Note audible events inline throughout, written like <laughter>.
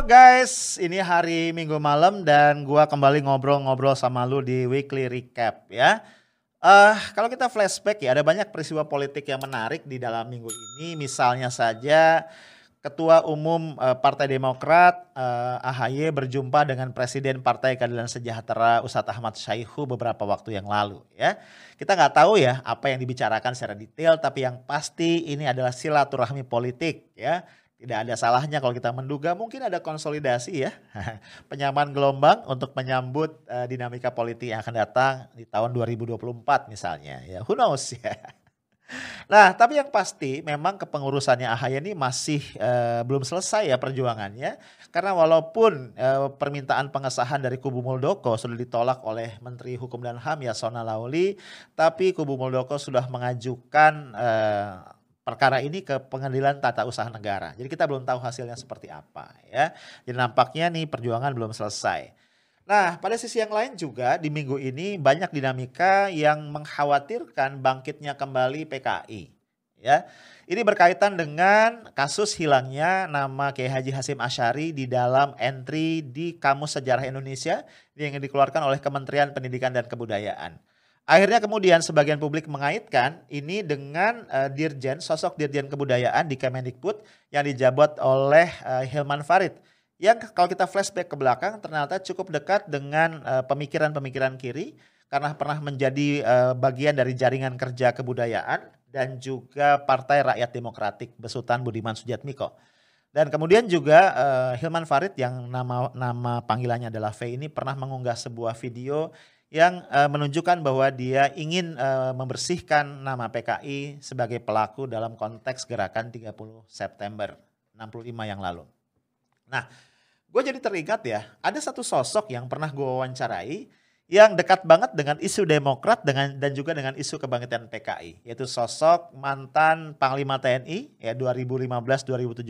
Guys, ini hari Minggu malam dan gua kembali ngobrol-ngobrol sama lu di Weekly Recap ya. Eh kalau kita flashback ya ada banyak peristiwa politik yang menarik di dalam minggu ini. Misalnya saja Ketua Umum eh, Partai Demokrat eh, AHY berjumpa dengan Presiden Partai Keadilan Sejahtera Ustadz Ahmad Syaihu beberapa waktu yang lalu ya. Kita nggak tahu ya apa yang dibicarakan secara detail tapi yang pasti ini adalah silaturahmi politik ya. Tidak ada salahnya kalau kita menduga mungkin ada konsolidasi ya. <laughs> Penyamaan gelombang untuk menyambut uh, dinamika politik yang akan datang di tahun 2024 misalnya. Ya, who knows ya. <laughs> Nah, tapi yang pasti memang kepengurusannya AHY ini masih uh, belum selesai ya perjuangannya. Karena walaupun uh, permintaan pengesahan dari kubu Muldoko sudah ditolak oleh Menteri Hukum dan HAM Yasona Lauli, tapi kubu Muldoko sudah mengajukan uh, perkara ini ke pengadilan tata usaha negara. Jadi kita belum tahu hasilnya seperti apa ya. Jadi nampaknya nih perjuangan belum selesai. Nah, pada sisi yang lain juga di minggu ini banyak dinamika yang mengkhawatirkan bangkitnya kembali PKI. Ya, ini berkaitan dengan kasus hilangnya nama Kiai Haji Hasim Asyari di dalam entry di Kamus Sejarah Indonesia yang dikeluarkan oleh Kementerian Pendidikan dan Kebudayaan. Akhirnya kemudian sebagian publik mengaitkan ini dengan uh, dirjen, sosok dirjen kebudayaan di Kemendikbud yang dijabat oleh uh, Hilman Farid. Yang kalau kita flashback ke belakang ternyata cukup dekat dengan pemikiran pemikiran-pemikiran kiri karena pernah menjadi uh, bagian dari jaringan kerja kebudayaan dan juga Partai Rakyat Demokratik Besutan Budiman Sujatmiko. Dan kemudian juga uh, Hilman Farid yang nama nama panggilannya adalah V ini pernah mengunggah sebuah video yang uh, menunjukkan bahwa dia ingin uh, membersihkan nama PKI sebagai pelaku dalam konteks gerakan 30 September 65 yang lalu. Nah, gue jadi teringat ya, ada satu sosok yang pernah gue wawancarai yang dekat banget dengan isu Demokrat dengan dan juga dengan isu kebangkitan PKI, yaitu sosok mantan Panglima TNI ya 2015-2017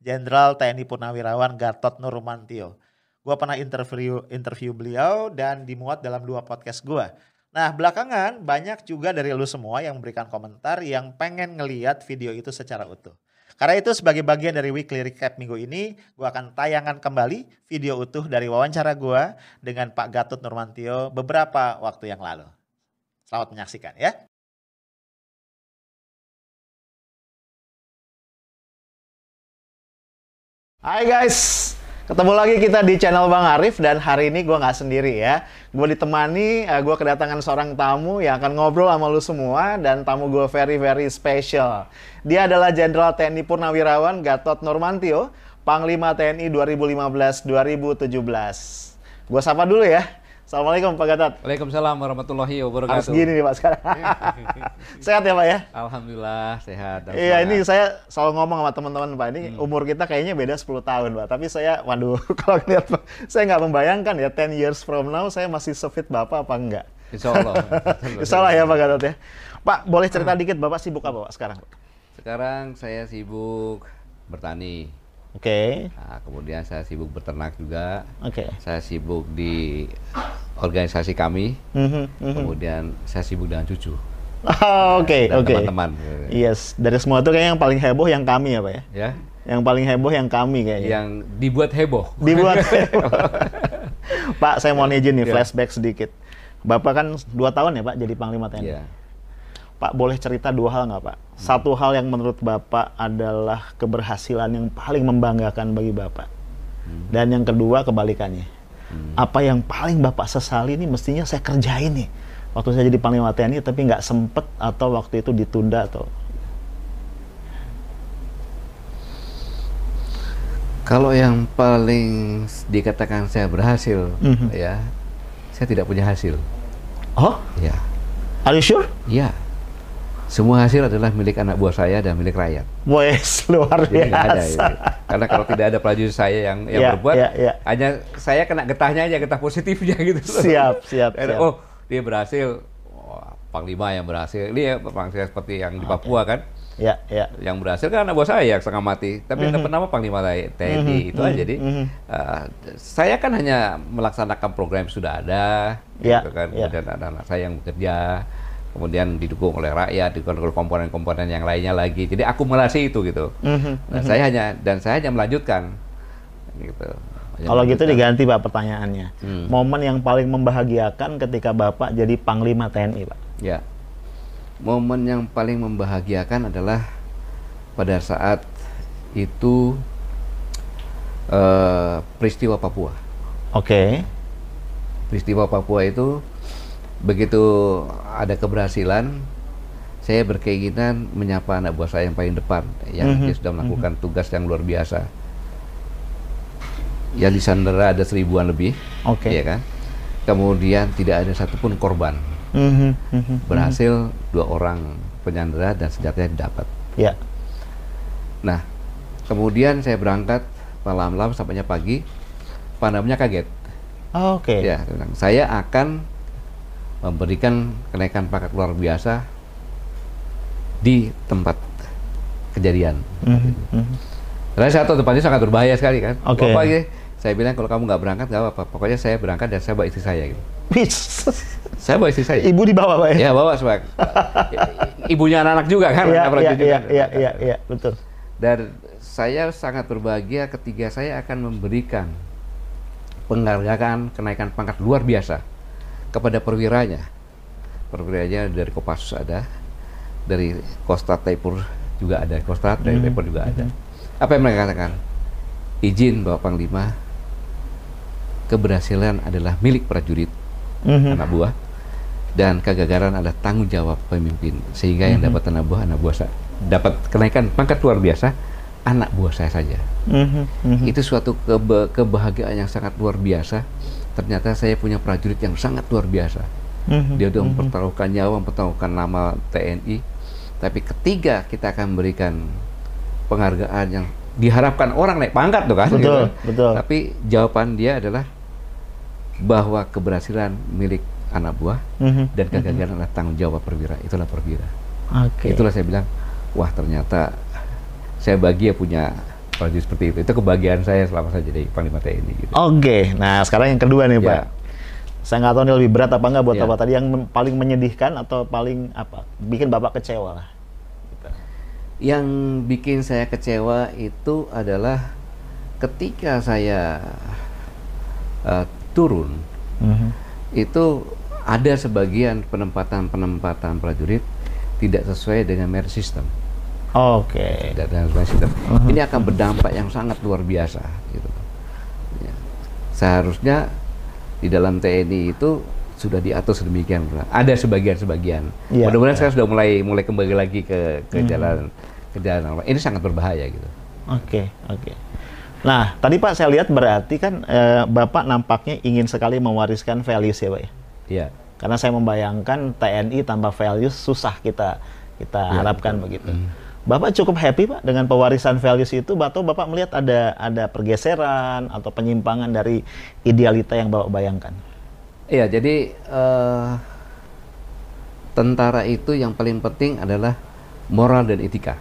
Jenderal TNI Purnawirawan Gatot Nurmantio. Gue pernah interview interview beliau dan dimuat dalam dua podcast gue. Nah belakangan banyak juga dari lu semua yang memberikan komentar yang pengen ngeliat video itu secara utuh. Karena itu sebagai bagian dari weekly recap minggu ini, gue akan tayangan kembali video utuh dari wawancara gue dengan Pak Gatot Nurmantio beberapa waktu yang lalu. Selamat menyaksikan ya. Hai guys, Ketemu lagi kita di channel Bang Arif dan hari ini gue nggak sendiri ya. Gue ditemani, eh, gue kedatangan seorang tamu yang akan ngobrol sama lu semua dan tamu gue very very special. Dia adalah Jenderal TNI Purnawirawan Gatot Nurmantio, Panglima TNI 2015-2017. Gue sapa dulu ya. Assalamualaikum Pak Gatot. Waalaikumsalam warahmatullahi wabarakatuh. Harus gini nih Pak sekarang. <laughs> sehat ya Pak ya? Alhamdulillah sehat. Iya ini saya selalu ngomong sama teman-teman Pak, ini hmm. umur kita kayaknya beda 10 tahun Pak. Tapi saya, waduh <laughs> kalau lihat Pak, saya nggak membayangkan ya 10 years from now saya masih sefit Bapak apa enggak. Insya Allah. <laughs> Insya Allah ya Pak Gatot ya. Pak boleh cerita dikit Bapak sibuk apa Pak sekarang? Sekarang saya sibuk bertani. Oke. Okay. Nah, kemudian saya sibuk berternak juga. Oke. Okay. Saya sibuk di organisasi kami. Mm -hmm, mm -hmm. Kemudian saya sibuk dengan cucu. Oh, oke, okay, oke. Okay. Teman-teman. Yes, dari semua itu kayaknya yang paling heboh yang kami ya, Pak ya. Ya. Yang paling heboh yang kami kayaknya. Yang dibuat heboh. Dibuat <laughs> heboh. <laughs> Pak, saya mau izin nih yeah. flashback sedikit. Bapak kan dua tahun ya Pak jadi Panglima TNI. Yeah. Pak boleh cerita dua hal nggak Pak? Hmm. Satu hal yang menurut Bapak adalah keberhasilan yang paling membanggakan bagi Bapak. Hmm. Dan yang kedua kebalikannya. Hmm. Apa yang paling Bapak sesali ini mestinya saya kerjain nih. Waktu saya jadi Panglima TNI tapi nggak sempet atau waktu itu ditunda atau Kalau yang paling dikatakan saya berhasil, mm -hmm. ya, saya tidak punya hasil. Oh? Ya. Are you sure? Ya. Semua hasil adalah milik anak buah saya dan milik rakyat. Wes luar biasa. Jadi ada, ya. Karena kalau tidak ada prajurit saya yang yang yeah, berbuat, yeah, yeah. hanya saya kena getahnya aja, getah positifnya gitu. Siap, siap. siap. Oh, dia berhasil. Oh, Panglima yang berhasil. Ini ya Panglima seperti yang di Papua okay. kan. Ya, ya. Yang berhasil kan anak buah saya yang setengah mati. Tapi mm -hmm. nama Panglima TNI mm -hmm. itu aja. Mhm, Jadi mm -hmm. uh, saya kan hanya melaksanakan program yang sudah ada. Ya, gitu kan. Ya. Kemudian ada anak saya yang bekerja kemudian didukung oleh rakyat, didukung oleh komponen-komponen yang lainnya lagi. Jadi akumulasi itu gitu. Mm-hmm. Nah, mm-hmm. saya hanya dan saya hanya melanjutkan gitu. Kalau gitu diganti Pak pertanyaannya. Hmm. Momen yang paling membahagiakan ketika Bapak jadi Panglima TNI, Pak. Ya. Momen yang paling membahagiakan adalah pada saat itu uh, peristiwa Papua. Oke. Okay. Peristiwa Papua itu begitu ada keberhasilan, saya berkeinginan menyapa anak buah saya yang paling depan, yang mm -hmm. dia sudah melakukan mm -hmm. tugas yang luar biasa yang disandera ada seribuan lebih, oke, okay. ya kan? Kemudian tidak ada satupun korban, mm-hmm. berhasil dua orang penyandera dan senjatanya didapat. Ya. Nah, kemudian saya berangkat malam-malam sampainya pagi, pandamnya kaget. Oh, Oke. Okay. Ya, saya akan memberikan kenaikan pangkat luar biasa di tempat kejadian. Mm-hmm. Karena saya tahu tempatnya sangat berbahaya sekali kan. Oke. Okay saya bilang kalau kamu nggak berangkat nggak apa-apa. Pokoknya saya berangkat dan saya bawa istri saya gitu. Saya bawa istri saya. Ibu dibawa pak ya, ya bawa sebab <laughs> ibunya anak-anak juga kan? Iya iya iya iya iya ya, betul. Dan saya sangat berbahagia ketika saya akan memberikan penghargaan kenaikan pangkat luar biasa kepada perwiranya perwiranya dari Kopassus ada dari Kostat Taipur juga ada Kostat dari hmm. Taipur juga ada apa yang mereka katakan izin Bapak Panglima keberhasilan adalah milik prajurit mm-hmm. anak buah dan kegagalan adalah tanggung jawab pemimpin sehingga yang mhm. dapat anak buah anak buah dapat kenaikan pangkat luar biasa anak buah saya saja mm-hmm. itu suatu keba- kebahagiaan yang sangat luar biasa ternyata saya punya prajurit yang sangat luar biasa mm-hmm. dia sudah mhm. mempertaruhkan nyawa mempertaruhkan nama TNI tapi ketiga kita akan memberikan penghargaan yang diharapkan orang naik pangkat tuh kan betul, gitu. betul. tapi jawaban dia adalah bahwa keberhasilan milik anak buah mm-hmm. dan kegagalan mm-hmm. adalah tanggung jawab perwira. Itulah perwira. Okay. Itulah saya bilang, wah ternyata saya bahagia punya prajurit seperti itu. Itu kebahagiaan saya selama saya jadi panglima TNI. Gitu. Oke, okay. nah sekarang yang kedua nih ya. Pak. Saya nggak tahu ini lebih berat apa enggak buat ya. Bapak tadi yang paling menyedihkan atau paling apa bikin Bapak kecewa lah. Gitu. Yang bikin saya kecewa itu adalah ketika saya uh, turun mm-hmm. itu ada sebagian penempatan-penempatan prajurit tidak sesuai dengan merit system. Oke. Okay. Uh-huh. Ini akan berdampak yang sangat luar biasa. Gitu. Ya. Seharusnya di dalam TNI itu sudah diatur sedemikian Ada sebagian-sebagian. Ya, Mudah-mudahan ya. sekarang sudah mulai mulai kembali lagi ke ke hmm. jalan ke jalan. Ini sangat berbahaya gitu. Oke, okay, oke. Okay. Nah, tadi Pak saya lihat berarti kan e, Bapak nampaknya ingin sekali mewariskan values ya Pak ya? Iya. Karena saya membayangkan TNI tanpa values susah kita kita ya, harapkan betul. begitu. Mm. Bapak cukup happy Pak dengan pewarisan values itu atau Bapak melihat ada ada pergeseran atau penyimpangan dari idealita yang Bapak bayangkan? Iya, jadi uh, tentara itu yang paling penting adalah moral dan etika.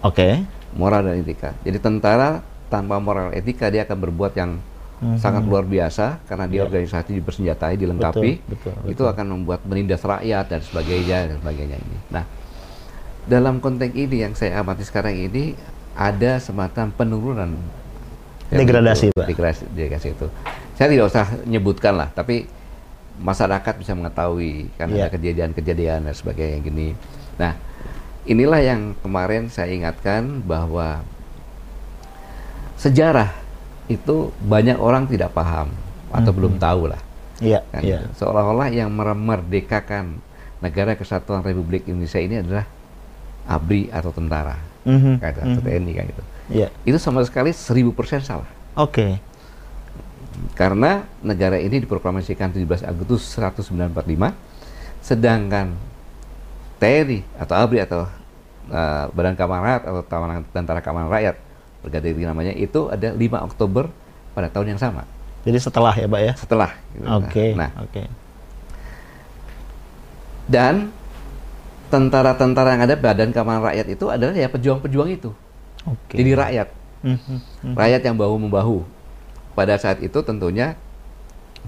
Oke. Okay. Moral dan etika. Jadi tentara tanpa moral etika dia akan berbuat yang hmm. sangat luar biasa karena dia yeah. organisasi dipersenjatai, dilengkapi, betul, betul, itu akan membuat menindas rakyat dan sebagainya dan sebagainya ini. Nah, dalam konteks ini yang saya amati sekarang ini ada semacam penurunan degradasi, Pak. Degradasi, degradasi itu. Saya tidak usah nyebutkan lah, tapi masyarakat bisa mengetahui karena yeah. ada kejadian-kejadian dan sebagainya gini. Nah, inilah yang kemarin saya ingatkan bahwa sejarah itu banyak orang tidak paham atau hmm. belum tahu lah. Iya. Kan? Iya. Seolah-olah yang memerdekakan negara kesatuan Republik Indonesia ini adalah ABRI atau tentara, mm-hmm. kata mm-hmm. TNI kan itu. Iya. Itu sama sekali seribu persen salah. Oke. Okay. Karena negara ini diproklamasikan 17 Agustus 1945, sedangkan TNI atau ABRI atau uh, Badan Keamanan Rakyat atau Tentara Keamanan Rakyat berganti namanya itu ada 5 Oktober pada tahun yang sama. Jadi setelah ya, Pak ya? Setelah. Gitu. Oke. Okay. Nah, oke. Okay. Dan tentara-tentara yang ada Badan Keamanan Rakyat itu adalah ya pejuang-pejuang itu. Okay. Jadi rakyat. Mm-hmm. Rakyat yang bahu membahu. Pada saat itu tentunya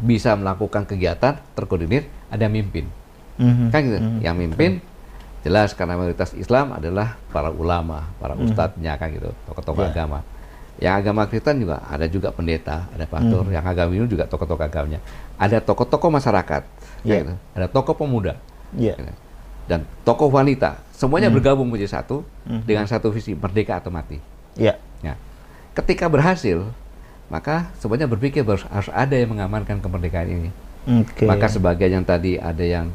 bisa melakukan kegiatan terkoordinir ada mimpin. Mm-hmm. Kan gitu. Mm-hmm. Yang mimpin jelas karena mayoritas Islam adalah para ulama, para hmm. ustadznya kan gitu, tokoh-tokoh yeah. agama. Yang agama Kristen juga ada juga pendeta, ada pastor. Yang agama Hindu juga tokoh-tokoh agamanya. Ada tokoh-tokoh masyarakat, Iya. gitu. ada tokoh pemuda, Iya. gitu. Dan tokoh wanita. Semuanya bergabung menjadi satu Hmm. dengan satu visi merdeka atau mati. Iya. Ya. Ketika berhasil, maka semuanya berpikir harus, harus ada yang mengamankan kemerdekaan ini. Oke. Maka sebagian yang tadi ada yang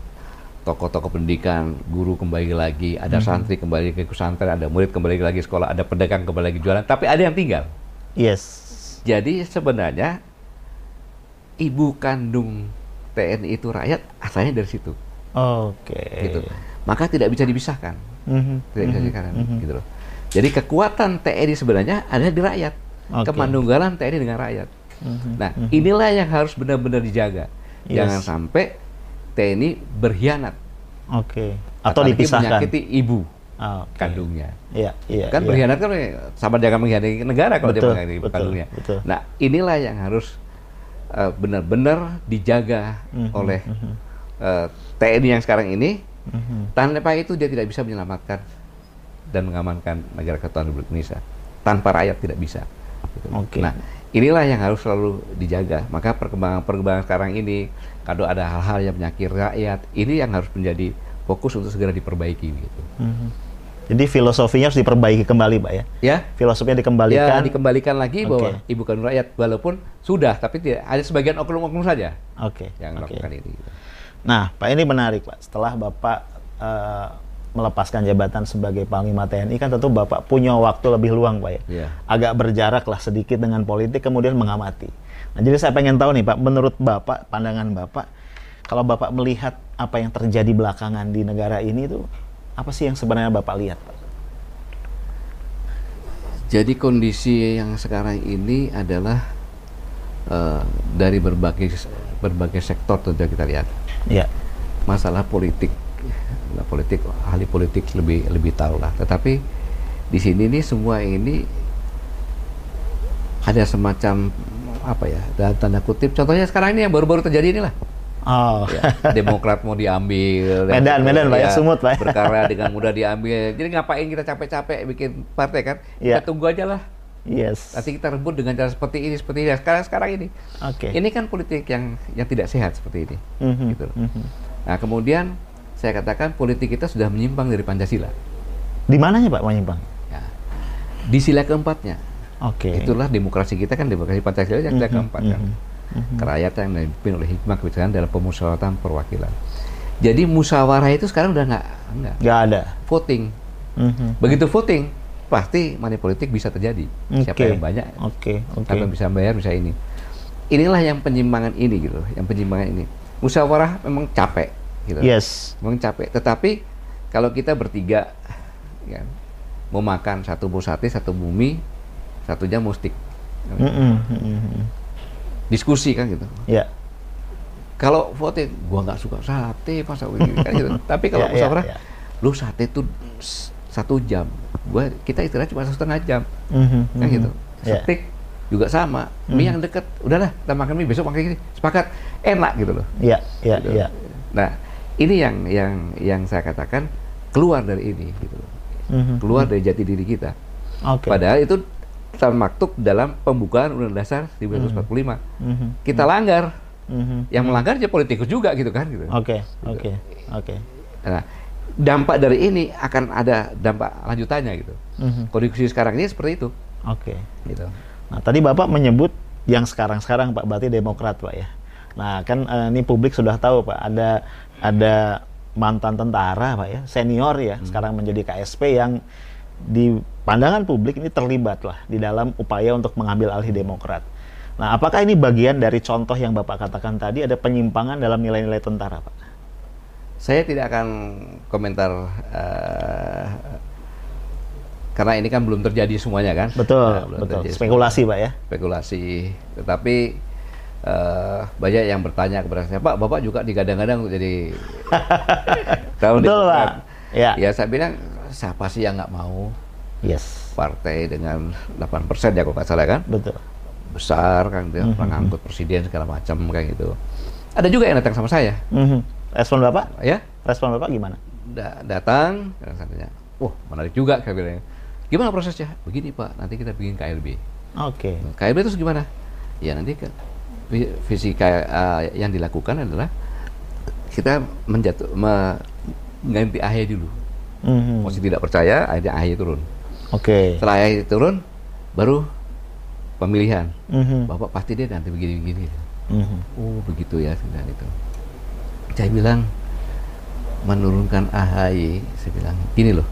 tokoh-tokoh pendidikan, guru kembali lagi, ada Hmm. santri kembali ke pesantren, ada murid kembali lagi sekolah, ada pedagang kembali lagi jualan, tapi ada yang tinggal. Yes. Jadi sebenarnya ibu kandung TNI itu rakyat asalnya dari situ, Oke. gitu. Maka tidak bisa dipisahkan, Mhm. tidak bisa Mhm. dipisahkan, Mhm. gitu loh. Jadi kekuatan TNI sebenarnya ada di rakyat, Oke. kemandunggalan TNI dengan rakyat. Mhm. Nah, inilah yang harus benar-benar dijaga. Yes. Jangan sampai TNI berkhianat Oke. Atau apalagi dipisahkan. menyakiti ibu Oke. kandungnya. Iya, iya. kan iya. berkhianat kan sama jangan mengkhianati negara kalau Betul, dia mengkhianati betul, kandungnya. betul. Nah, inilah yang harus uh, benar-benar dijaga Mhm, oleh mhm. Uh, TNI yang sekarang ini. Mhm. Tanpa itu dia tidak bisa menyelamatkan dan mengamankan negara kesatuan Republik Indonesia. Tanpa rakyat tidak bisa. Gitu. Oke. Nah, inilah yang harus selalu dijaga. Maka perkembangan-perkembangan sekarang ini, kalau ada hal-hal yang menyakiti rakyat, ini yang harus menjadi fokus untuk segera diperbaiki. Gitu. Mhm. Jadi filosofinya harus diperbaiki kembali, Pak ya. Ya, Filosofinya ya dikembalikan. dikembalikan lagi bahwa ibu kandung rakyat, walaupun sudah, tapi tidak ada sebagian oknum-oknum saja Oke. yang oke. melakukan ini. Nah, Pak ini menarik, Pak. Setelah Bapak eh, melepaskan jabatan sebagai Panglima TNI, kan tentu Bapak punya waktu lebih luang, Pak ya. Iya. Agak berjarak lah sedikit dengan politik, kemudian mengamati. Nah, jadi saya pengen tahu nih, Pak, menurut Bapak, pandangan Bapak, kalau Bapak melihat apa yang terjadi belakangan di negara ini itu, apa sih yang sebenarnya Bapak lihat, Pak? Jadi kondisi yang sekarang ini adalah eh, dari berbagai berbagai sektor tentu kita lihat. Ya. masalah politik nah, politik ahli politik lebih lebih tahu lah tetapi di sini nih semua ini ada semacam apa ya dalam tanda kutip contohnya sekarang ini yang baru-baru terjadi inilah Oh. ya, Demokrat mau diambil dan <laughs> Medan, Medan, Pak, ya, Sumut, Pak. berkara dengan mudah diambil jadi ngapain kita capek-capek bikin partai kan Ya. kita tunggu aja lah yes. nanti kita rebut dengan cara seperti ini seperti ini sekarang sekarang ini Oke. ini kan politik yang yang tidak sehat seperti ini Mhm, gitu loh. mhm. Nah, kemudian saya katakan politik kita sudah menyimpang dari Pancasila. Di mananya, Pak, menyimpang? Ya. Di sila keempatnya. Oke. Itulah demokrasi kita kan demokrasi Pancasila yang sila Mhm, keempat kan. mhm, mhm. Kerakyatan yang dipimpin oleh hikmah kebijakan dalam pemusyawaratan perwakilan. Jadi musyawarah itu sekarang udah nggak nggak Nggak ada. voting. Mhm. Begitu voting pasti money politik bisa terjadi. Siapa Oke. yang banyak, Oke, oke. siapa yang bisa bayar bisa ini. Inilah yang penyimpangan ini gitu, yang penyimpangan ini. Musyawarah memang capek gitu. Yes. memang capek. Tetapi kalau kita bertiga, ya, mau makan satu buah sate, satu bumi, satu jam mustik, Mm-mm, mm-mm. diskusi kan gitu. Ya. Kalau voting, gua nggak suka sate, masa begini kan gitu. <laughs> Tapi kalau Ya, ya, musyawarah, ya. lu sate tuh satu jam, gua kita istirahat cuma satu setengah jam, Mhm, kan mhm. gitu. Ya. Steak juga sama, mie yang deket, udahlah kita makan mie besok makan gini, sepakat, enak gitu loh. Ya, ya, Gitu. ya. Nah, ini yang yang yang saya katakan keluar dari ini gitu loh. Mhm. keluar dari jati diri kita. Oke. Padahal itu termaktub dalam pembukaan Undang Dasar 1945. Mhm, Kita langgar, mhm. yang melanggar aja politikus juga gitu kan gitu. Oke, oke, oke. Nah, dampak dari ini akan ada dampak lanjutannya gitu. Mhm. Kondisi sekarang ini seperti itu Oke. gitu. Nah, tadi Bapak menyebut yang sekarang-sekarang Pak berarti Demokrat Pak ya. Nah, kan eh, ini publik sudah tahu Pak, ada ada mantan tentara Pak ya, senior ya, sekarang menjadi KSP yang di pandangan publik ini terlibat lah di dalam upaya untuk mengambil alih Demokrat. Nah, apakah ini bagian dari contoh yang Bapak katakan tadi ada penyimpangan dalam nilai-nilai tentara, Pak? Saya tidak akan komentar eh, karena ini kan belum terjadi semuanya kan. Betul, Nah, belum betul. terjadi Spekulasi, Pak ya. spekulasi. Tetapi eh, banyak yang bertanya kepada saya, Pak, Bapak juga digadang-gadang jadi <laughs> calon Betul, Demokrat." Pak. Ya. Ya saya bilang siapa sih yang nggak mau Yes. partai dengan 8% ya kalau nggak salah kan Betul. besar kan dia Mhm. pengangkut presiden segala macam kayak gitu. Ada juga yang datang sama saya, Mhm. Respon Bapak? ya Respon Bapak gimana? da- datang saya tanya, wah menarik juga saya bilang. Gimana prosesnya? Begini Pak, nanti kita bikin KLB. Oke. KLB itu gimana? Ya nanti ke, visi uh, yang dilakukan adalah kita menjatuh mengganti AHY dulu. Mm-hmm. Masih tidak percaya, akhirnya AHY turun. Oke. Okay. Setelah AHY turun, baru pemilihan. Mm-hmm. Bapak pasti dia nanti begini-begini. Mm-hmm. Oh begitu ya, sudah itu. Saya bilang menurunkan AHY, saya bilang gini loh,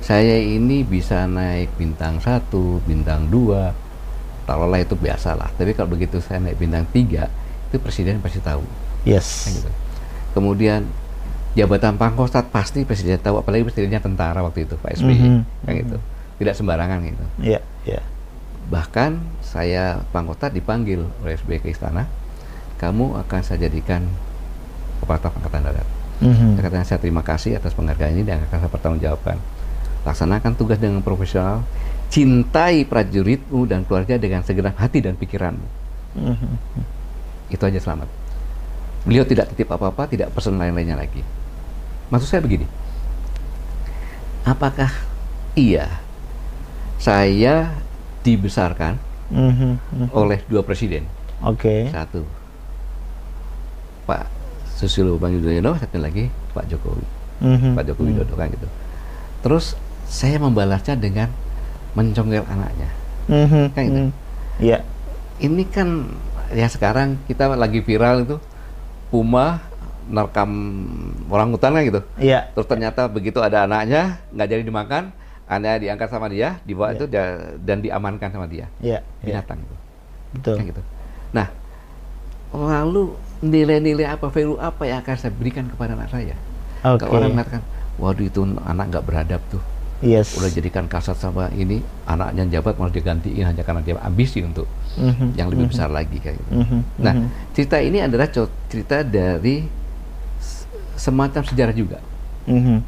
saya ini bisa naik bintang satu, bintang dua, taruhlah itu biasa lah. Tapi kalau begitu saya naik bintang tiga, itu presiden pasti tahu. Yes. Kan gitu. Kemudian jabatan pangkostrat pasti presiden tahu, apalagi presidennya tentara waktu itu Pak SBY, mm -hmm. kan gitu. Tidak sembarangan gitu. Iya, yeah, iya. Yeah. Bahkan saya pangkostrat dipanggil oleh SBY ke istana, kamu akan saya jadikan kepala angkatan darat. Mm -hmm. Saya saya terima kasih atas penghargaan ini dan akan saya pertanggungjawabkan. Laksanakan tugas dengan profesional, cintai prajuritmu dan keluarga dengan segenap hati dan pikiranmu. Mm -hmm. Itu aja selamat. Beliau tidak titip apa-apa, tidak pesan lain-lainnya lagi. Maksud saya begini, apakah iya saya dibesarkan mm -hmm. oleh dua presiden? Oke. Okay. Satu, Pak Susilo Bambang Yudhoyono, satu lagi Pak Jokowi, mm -hmm. Pak Jokowi Widodo mm -hmm. kan gitu. Terus saya membalasnya dengan mencongkel anaknya, mm -hmm. kan gitu. Iya. Mm -hmm. yeah. Ini kan ya sekarang kita lagi viral itu puma nerekam orang hutan kan gitu. Iya. Terus ternyata begitu ada anaknya nggak jadi dimakan, anaknya diangkat sama dia, dibawa iya. itu dan diamankan sama dia. Iya. Binatang iya. Betul. Kan gitu. Nah, lalu nilai-nilai apa, value apa yang akan saya berikan kepada anak saya? Okay. Kalau orang mengatakan, waduh itu anak nggak beradab tuh. Yes. Udah jadikan kasat sama ini anaknya jabat malah digantiin hanya karena dia ambisi untuk mm-hmm. yang lebih mm-hmm. besar lagi kayak gitu. Mm-hmm. Nah, mhm. cerita ini adalah cerita dari semacam sejarah juga. Mm-hmm.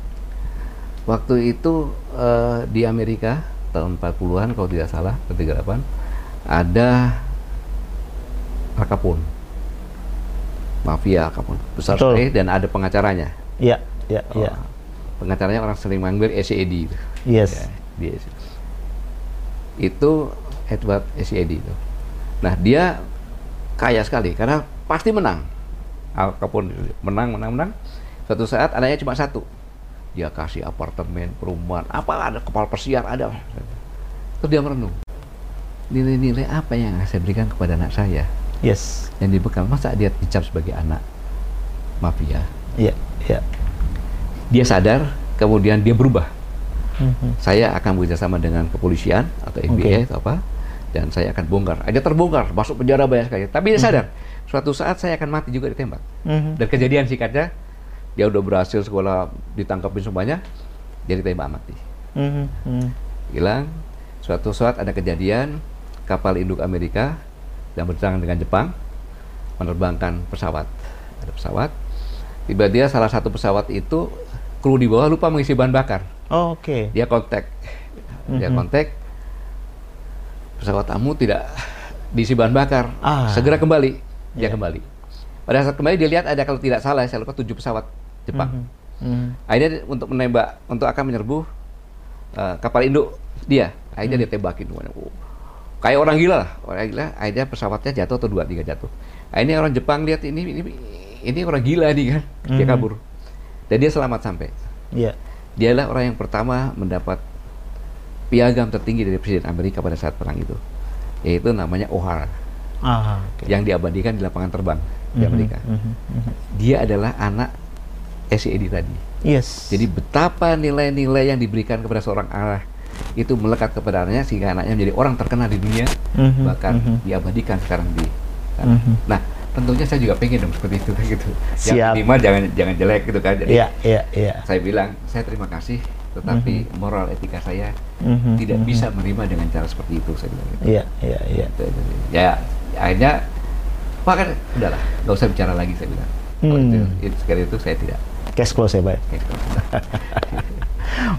Waktu itu uh, di Amerika tahun 40-an kalau tidak salah, 38 ada Al Mafia Al besar sekali dan ada pengacaranya. Iya, iya, iya. Oh, pengacaranya orang sering manggil SED itu. Yes. Ya, dia, itu Edward SED itu. Nah dia kaya sekali karena pasti menang. Al Capone menang, menang, menang. Suatu saat anaknya cuma satu. Dia kasih apartemen, perumahan, apa ada kepala persiar ada. Terus dia merenung. Nilai-nilai apa yang saya berikan kepada anak saya? Yes. Yang dibekal masa dia dicap sebagai anak mafia? Iya, yeah, iya. Yeah dia sadar, kemudian dia berubah. Mm-hmm. Saya akan bekerjasama dengan kepolisian atau FBI okay. atau apa, dan saya akan bongkar. Ada terbongkar, masuk penjara banyak sekali. Tapi dia mm-hmm. sadar, suatu saat saya akan mati juga ditembak. Mm-hmm. Dan kejadian singkatnya, dia udah berhasil sekolah ditangkapin semuanya, dia ditembak mati. Mm-hmm. Hilang. Suatu saat ada kejadian kapal induk Amerika yang berdatangan dengan Jepang menerbangkan pesawat. Ada pesawat. Tiba-tiba salah satu pesawat itu kru di bawah lupa mengisi bahan bakar. Oh, Oke. Okay. Dia kontak, dia mm -hmm. kontak pesawat tamu tidak diisi bahan bakar. Ah. Segera kembali, dia yeah. kembali. Pada saat kembali dia lihat ada kalau tidak salah saya lupa tujuh pesawat Jepang. Mm -hmm. Mm -hmm. Akhirnya untuk menembak, untuk akan menyerbu uh, kapal induk dia. Akhirnya mm -hmm. dia tembakin. Oh, kayak orang gila lah, orang gila. Akhirnya pesawatnya jatuh atau dua tiga jatuh. Akhirnya orang Jepang lihat ini ini ini orang gila nih kan, dia mhm. kabur. Dan dia selamat sampai. Iya. Dialah orang yang pertama mendapat piagam tertinggi dari Presiden Amerika pada saat perang itu, yaitu namanya O'Hara, ah, okay. yang diabadikan di lapangan terbang di mhm, Amerika. Mm -hmm, Dia adalah anak SED tadi. Yes. Jadi betapa nilai-nilai yang diberikan kepada seorang ayah itu melekat kepada anaknya sehingga anaknya menjadi orang terkenal di dunia, mm -hmm, bahkan mm -hmm. diabadikan sekarang di. Mm -hmm. Nah, tentunya saya juga pengen dong seperti itu <laughs> gitu. Siap. Yang lima jangan jangan jelek gitu kan. Jadi yeah, yeah, yeah. saya bilang saya terima kasih, tetapi mm -hmm. moral etika saya mm -hmm. tidak mm -hmm. bisa menerima dengan cara seperti itu saya bilang. Gitu. Iya iya iya. Ya akhirnya Pak kan udahlah nggak usah bicara lagi saya bilang. Hmm. Itu, itu, sekali itu saya tidak. Cash close ya Pak. <laughs>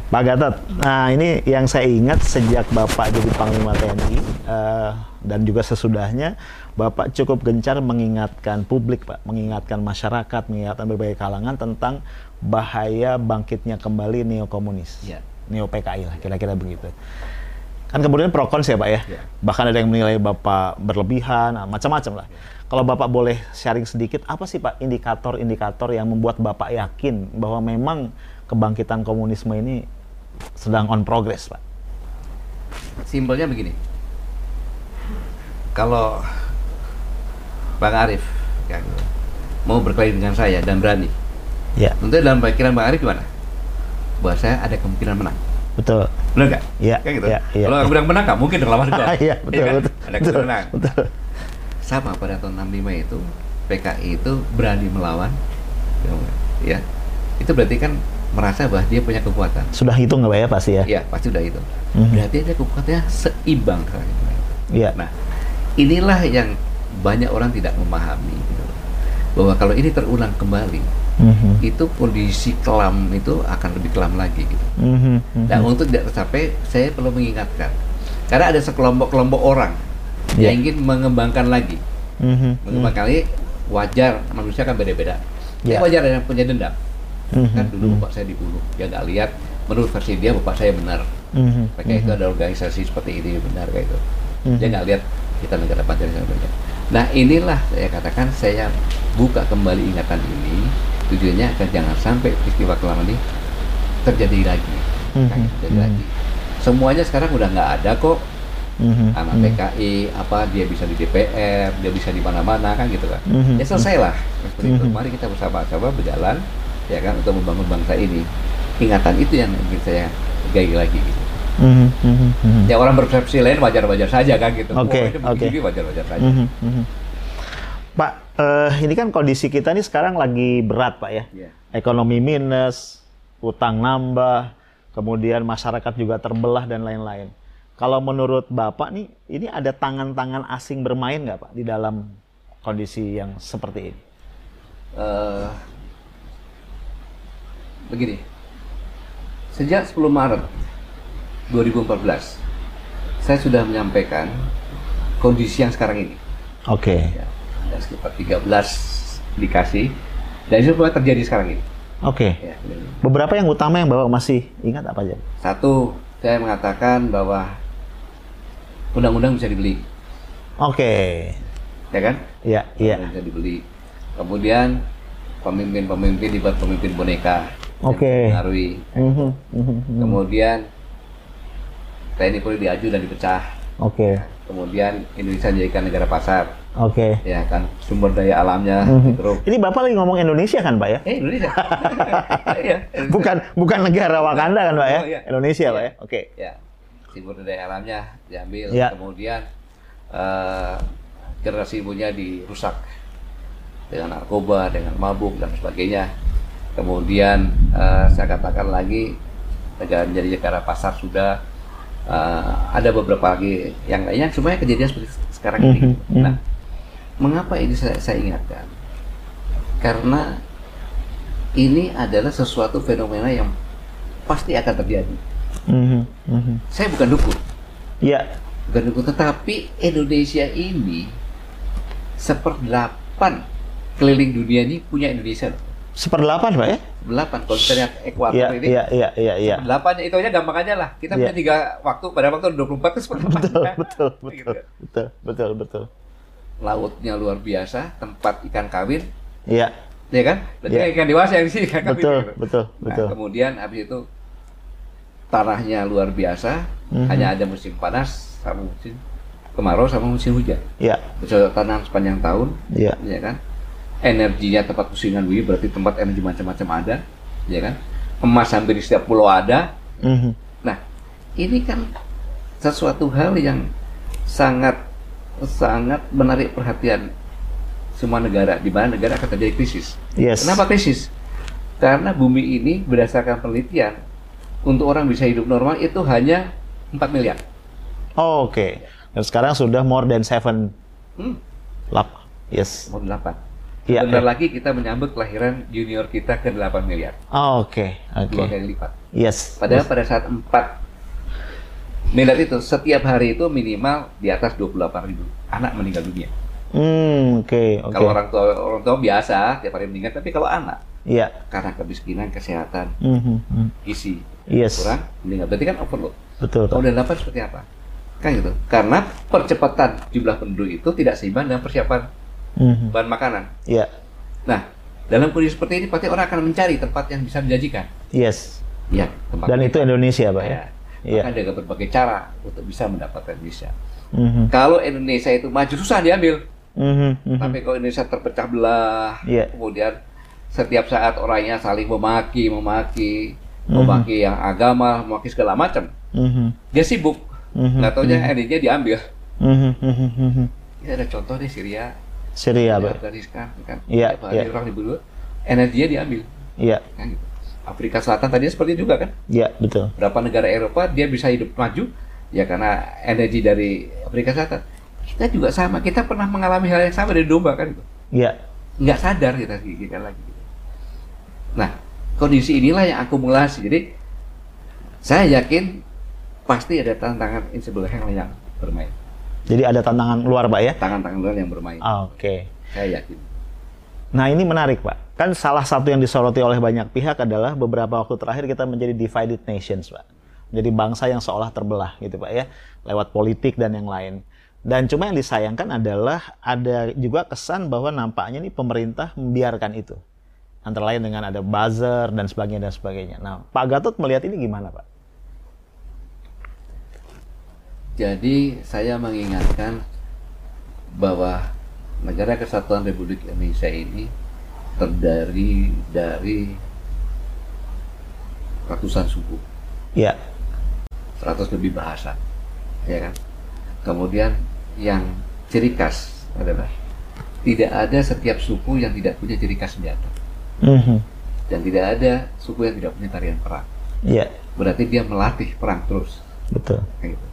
Pak Gatot, nah ini yang saya ingat sejak Bapak jadi Panglima TNI uh, dan juga sesudahnya Bapak cukup gencar mengingatkan publik, Pak, mengingatkan masyarakat, mengingatkan berbagai kalangan tentang bahaya bangkitnya kembali neokomunis, ya. neo PKI lah, kira-kira begitu. Kan kemudian pro cons ya Pak ya. Ya. Bahkan ada yang menilai Bapak berlebihan, nah, macam-macam lah. Kalau Bapak boleh sharing sedikit, apa sih Pak indikator-indikator yang membuat Bapak yakin bahwa memang kebangkitan komunisme ini sedang on progress Pak? Simpelnya begini. Kalau Bang Arif ya, mau berkelahi dengan saya dan berani, Ya, tentu dalam pikiran Bang Arif gimana? Bahwa saya ada kemungkinan menang. betul. Benar nggak? Iya, Kayak gitu. iya, iya, Kalau iya. bilang menang nggak mungkin dong lawan gua. <laughs> Iya, betul, <laughs> kan? betul. Ada betul, kemungkinan menang. betul. Sama pada tahun 65 itu PKI itu berani melawan, ya. Itu berarti kan merasa bahwa dia punya kekuatan. Sudah hitung nggak ya pasti ya? Iya, pasti udah itu. Mhm. Berarti dia kekuatannya seimbang. Iya. Nah, inilah yang banyak orang tidak memahami gitu. bahwa kalau ini terulang kembali, Mhm. itu kondisi kelam itu akan lebih kelam lagi gitu. Mhm, mhm. Nah, untuk tidak tercapai, saya perlu mengingatkan. Karena ada sekelompok-kelompok orang Iya. yang ingin mengembangkan lagi. Mhm, Mengembangkan lagi wajar, manusia kan beda-beda. Ya. wajar ada yang punya dendam. Mhm, Kan dulu bapak saya dibunuh, dia nggak lihat. Menurut versi dia, bapak saya benar. mhm, Mereka itu ada organisasi seperti ini benar kayak itu. Mhm. Dia nggak lihat kita negara Pancasila benar. Nah inilah saya katakan saya buka kembali ingatan ini tujuannya agar jangan sampai peristiwa kelam ini terjadi lagi. Mhm. Kayak terjadi Mhm. lagi. Semuanya sekarang udah nggak ada kok. mhm, Anak mhm. PKI apa dia bisa di DPR, dia bisa di mana-mana kan gitu kan. Mhm. Ya selesailah seperti itu. Mhm. Mari kita bersama-sama berjalan ya kan untuk membangun bangsa ini. Ingatan itu yang ingin saya gali lagi gitu. Mhm, mhm. Ya orang berpersepsi lain wajar-wajar saja kan gitu. Oke, Oh, ini oke. begini wajar-wajar saja. Mhm, mhm. Pak, eh, ini kan kondisi kita ini sekarang lagi berat Pak ya. Iya. Ekonomi minus, utang nambah, kemudian masyarakat juga terbelah dan lain-lain. Kalau menurut Bapak nih, ini ada tangan-tangan asing bermain nggak Pak di dalam kondisi yang seperti ini? Eh, begini. Sejak 10 Maret 2014 saya sudah menyampaikan kondisi yang sekarang ini. Oke, Ya, ada sekitar 13 dikasih dan itu semua terjadi sekarang ini. oke. Ya, ini. Beberapa yang utama yang Bapak masih ingat apa aja? Satu, saya mengatakan bahwa undang-undang bisa dibeli, Oke, ya kan? iya, iya. Bisa dibeli. Kemudian pemimpin-pemimpin dibuat pemimpin boneka. Oke. mempengaruhi. Mhm, mhm, mhm. Kemudian TNI Polri diaju dan dipecah. Oke, Kemudian Indonesia dijadikan negara pasar, oke. ya kan sumber daya alamnya Mhm. gitu. Ini Bapak lagi ngomong Indonesia kan Pak ya? Eh Indonesia. <laughs> Iya, Indonesia. Bukan bukan negara Wakanda kan Pak ya? Oh, iya. Indonesia Pak Iya. ya? Oke. Ya, sumber daya alamnya diambil, Ya. kemudian eh, generasi ibunya dirusak dengan narkoba, dengan mabuk dan sebagainya. Kemudian eh, saya katakan lagi menjadi negara pasar sudah eh, ada beberapa lagi yang lainnya semuanya kejadian seperti sekarang ini. Mhm, mhm. Nah, mengapa ini saya, saya ingatkan? Karena ini adalah sesuatu fenomena yang pasti akan terjadi. Mhm. Saya bukan dukun, Iya. bukan dukun, tetapi Indonesia ini seperdelapan keliling dunia ini punya Indonesia. Seperdelapan Pak ya? Delapan, kalau lihat ekuator Iya, ini, iya, iya, iya, iya. delapannya itu aja gampang aja lah. Kita Iya. punya tiga waktu, pada waktu 24 itu seperdelapan. Betul, betul, betul, Gitu. betul, betul, betul. Lautnya luar biasa, tempat ikan kawin, Iya, ya kan? Berarti Iya. ikan dewasa yang di sini ikan kawin. betul, gitu. betul, Nah, betul. kemudian habis itu tanahnya luar biasa, Mhm. hanya ada musim panas sama musim kemarau sama musim hujan. Iya, Bisa tanam sepanjang tahun, iya. ya kan? Energinya tempat pusingan bumi berarti tempat energi macam-macam ada, ya kan? Emas hampir di setiap pulau ada. Mhm. Nah, ini kan sesuatu hal yang sangat sangat menarik perhatian semua negara di mana negara akan terjadi krisis. Yes. Kenapa krisis? Karena bumi ini berdasarkan penelitian untuk orang bisa hidup normal itu hanya 4 miliar. Oh, Oke. Dan sekarang sudah more than seven Hmm, lap. Yes. mau 8. Iya. Bentar iya. lagi kita menyambut kelahiran junior kita ke 8 miliar. Oh, Oke, oke. Dua kali lipat. Yes. Padahal yes. pada saat 4 miliar itu setiap hari itu minimal di atas 28 ribu anak meninggal dunia. Hmm, oke, oke. Kalau orang tua orang tua biasa tiap hari meninggal, tapi kalau anak Iya. karena kemiskinan, kesehatan, Mhm, mhm. gizi Yes. kurang meninggal. Berarti kan overload. Betul. Kalau udah 8 seperti apa? Kan gitu. Karena percepatan jumlah penduduk itu tidak seimbang dengan persiapan Mhm. bahan makanan. Iya. Nah, dalam kondisi seperti ini pasti orang akan mencari tempat yang bisa menjanjikan. Yes. Ya, tempat Dan itu Indonesia, Pak ya. ya. Iya. Maka dengan berbagai cara untuk bisa mendapatkan Indonesia. Mhm. Kalau Indonesia itu maju susah diambil. Mhm. Mhm. Tapi kalau Indonesia terpecah belah, Iya. kemudian setiap saat orangnya saling memaki, memaki, Mhm. memaki yang agama, memaki segala macam. Mhm. Dia sibuk, Mhm. nggak taunya energinya diambil. Mhm. Mhm. Mhm. Ini ada contoh di Syria, Syria, Pak. Afghanistan, kan? Iya, iya. orang dibunuh, energinya diambil. Iya. Kan gitu. Afrika Selatan tadi seperti itu juga kan? Iya, betul. Berapa negara Eropa dia bisa hidup maju ya karena energi dari Afrika Selatan. Kita juga sama, kita pernah mengalami hal yang sama dari domba kan itu. Iya. Nggak sadar kita kita lagi. gitu. Nah, kondisi inilah yang akumulasi. Jadi saya yakin pasti ada tantangan invisible hand yang bermain. Jadi ada tantangan luar, Pak ya. Tangan-tangan luar yang bermain. Oke. Saya yakin. Nah ini menarik Pak. Kan salah satu yang disoroti oleh banyak pihak adalah beberapa waktu terakhir kita menjadi divided nations Pak. Menjadi bangsa yang seolah terbelah gitu Pak ya. Lewat politik dan yang lain. Dan cuma yang disayangkan adalah ada juga kesan bahwa nampaknya nih pemerintah membiarkan itu. Antara lain dengan ada buzzer dan sebagainya dan sebagainya. Nah Pak Gatot melihat ini gimana Pak? Jadi saya mengingatkan bahwa negara kesatuan Republik Indonesia ini terdiri dari ratusan suku, Ya. 100 lebih bahasa, ya kan? Kemudian yang ciri khas adalah tidak ada setiap suku yang tidak punya ciri khas senjata Mhm. dan tidak ada suku yang tidak punya tarian perang. Iya, Berarti dia melatih perang terus. betul. Gitu.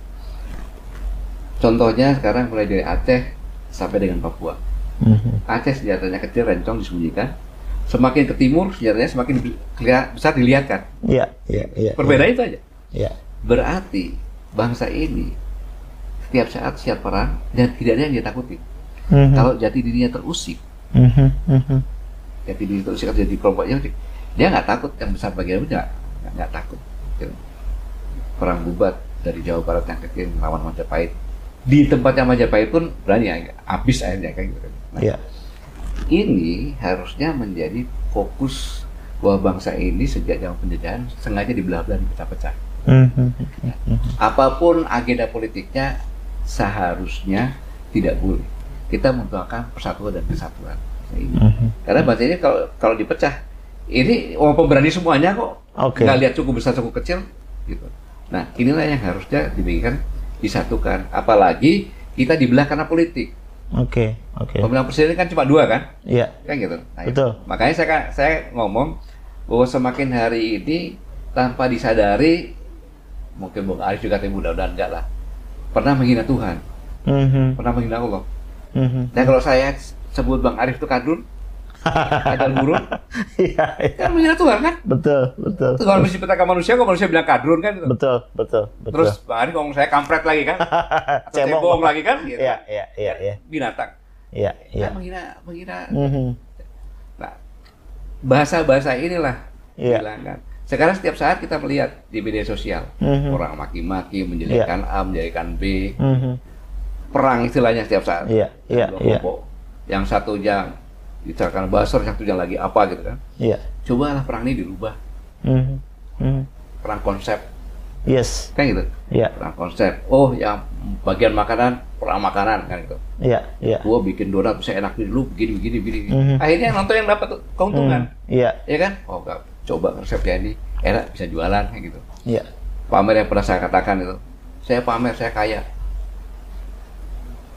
Contohnya sekarang mulai dari Aceh sampai dengan Papua. Mhm. Aceh senjatanya kecil, rencong disembunyikan. Semakin ke timur senjatanya semakin besar dilihatkan. Iya, iya, iya. Perbedaan itu aja. Iya. Berarti bangsa ini setiap saat siap perang dan tidak ada yang dia takuti. Mhm. Kalau jati dirinya terusik, Mhm. Mhm. jati diri terusik atau jadi kelompoknya dia nggak takut yang besar bagian itu nggak nggak- takut. Perang bubat dari Jawa Barat yang kecil melawan Majapahit di tempatnya Majapahit pun berani ya, habis akhirnya kayak gitu. Nah, Iya. ini harusnya menjadi fokus bahwa bangsa ini sejak zaman penjajahan sengaja dibelah-belah dipecah-pecah. Mhm. Apa pun agenda politiknya seharusnya tidak boleh. Kita membutuhkan persatuan dan kesatuan. Nah, ini. Mhm. Karena bangsa ini kalau kalau dipecah, ini orang pemberani semuanya kok. Oke. Nggak lihat suku besar suku kecil, gitu. Nah inilah yang harusnya dibikin disatukan. Apalagi kita dibelah karena politik. Oke, oke. Pemilihan presiden kan cuma dua kan? Iya. kan gitu. Nah, Betul. itu. Makanya saya saya ngomong bahwa semakin hari ini tanpa disadari mungkin Bung Arif juga tapi mudah-mudahan enggak lah. Pernah menghina Tuhan, Mhm. pernah menghina Allah. Mhm. Dan kalau saya sebut Bang Arif itu kadrun, <laughs> kadal burung, <laughs> Iya, iya. kan menghina Tuhan kan? Betul, betul. Kalau mesti penciptakan manusia, kok manusia bilang kadrun kan? Gitu. Betul, betul, betul. Terus Arif ngomong saya kampret lagi kan? <laughs> Atau cebong lagi kan? Gitu. Iya, iya, iya, iya. Binatang. Iya, iya. Kan menghina, menghina. Mhm. Nah, bahasa-bahasa inilah Iya. hilangkan. Sekarang setiap saat kita melihat di media sosial Mhm. orang maki-maki menjelekan A, menjelekan B, Mhm. perang istilahnya setiap saat. Iya, iya, Dua iya. kelompok. Yang satunya dicarakan basar, yang satunya lagi apa gitu kan. Iya. Cobalah perang ini dirubah, Mhm. Mhm. perang konsep, Yes. kan gitu. Iya, Perang konsep. Oh, yang bagian makanan, perang makanan kan gitu. iya, iya. Gua bikin donat bisa enak dulu, begini, begini, begini. Mhm. Akhirnya nonton yang dapat keuntungan, Mhm. Iya, ya kan? Oh, enggak. coba resepnya ini enak bisa jualan kayak gitu. iya. pamer yang pernah saya katakan itu saya pamer saya kaya